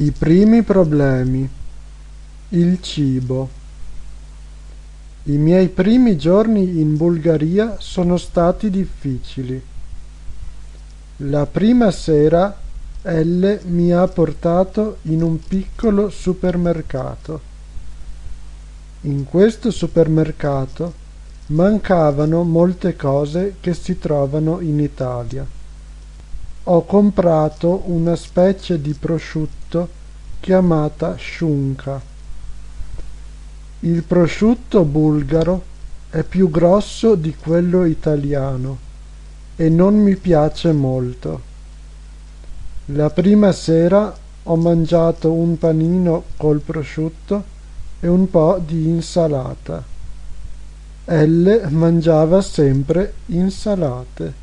I primi problemi. Il cibo. I miei primi giorni in Bulgaria sono stati difficili. La prima sera Elle mi ha portato in un piccolo supermercato. In questo supermercato mancavano molte cose che si trovano in Italia ho comprato una specie di prosciutto chiamata sciunca. Il prosciutto bulgaro è più grosso di quello italiano e non mi piace molto. La prima sera ho mangiato un panino col prosciutto e un po' di insalata. Elle mangiava sempre insalate.